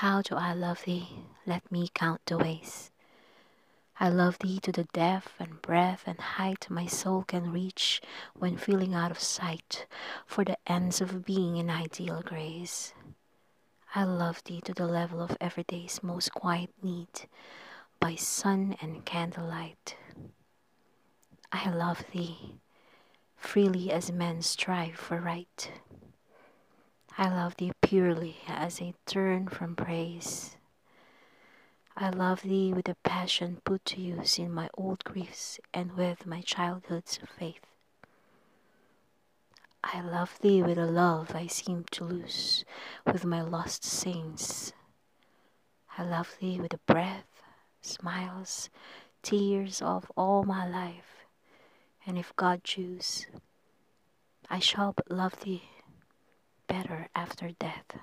How do I love thee? Let me count the ways. I love thee to the depth and breadth and height my soul can reach when feeling out of sight for the ends of being in ideal grace. I love thee to the level of everyday's most quiet need by sun and candlelight. I love thee freely as men strive for right. I love thee purely as I turn from praise. I love thee with a passion put to use in my old griefs and with my childhood's faith. I love thee with a love I seem to lose with my lost saints. I love thee with the breath, smiles, tears of all my life, and if God choose, I shall but love thee better after death.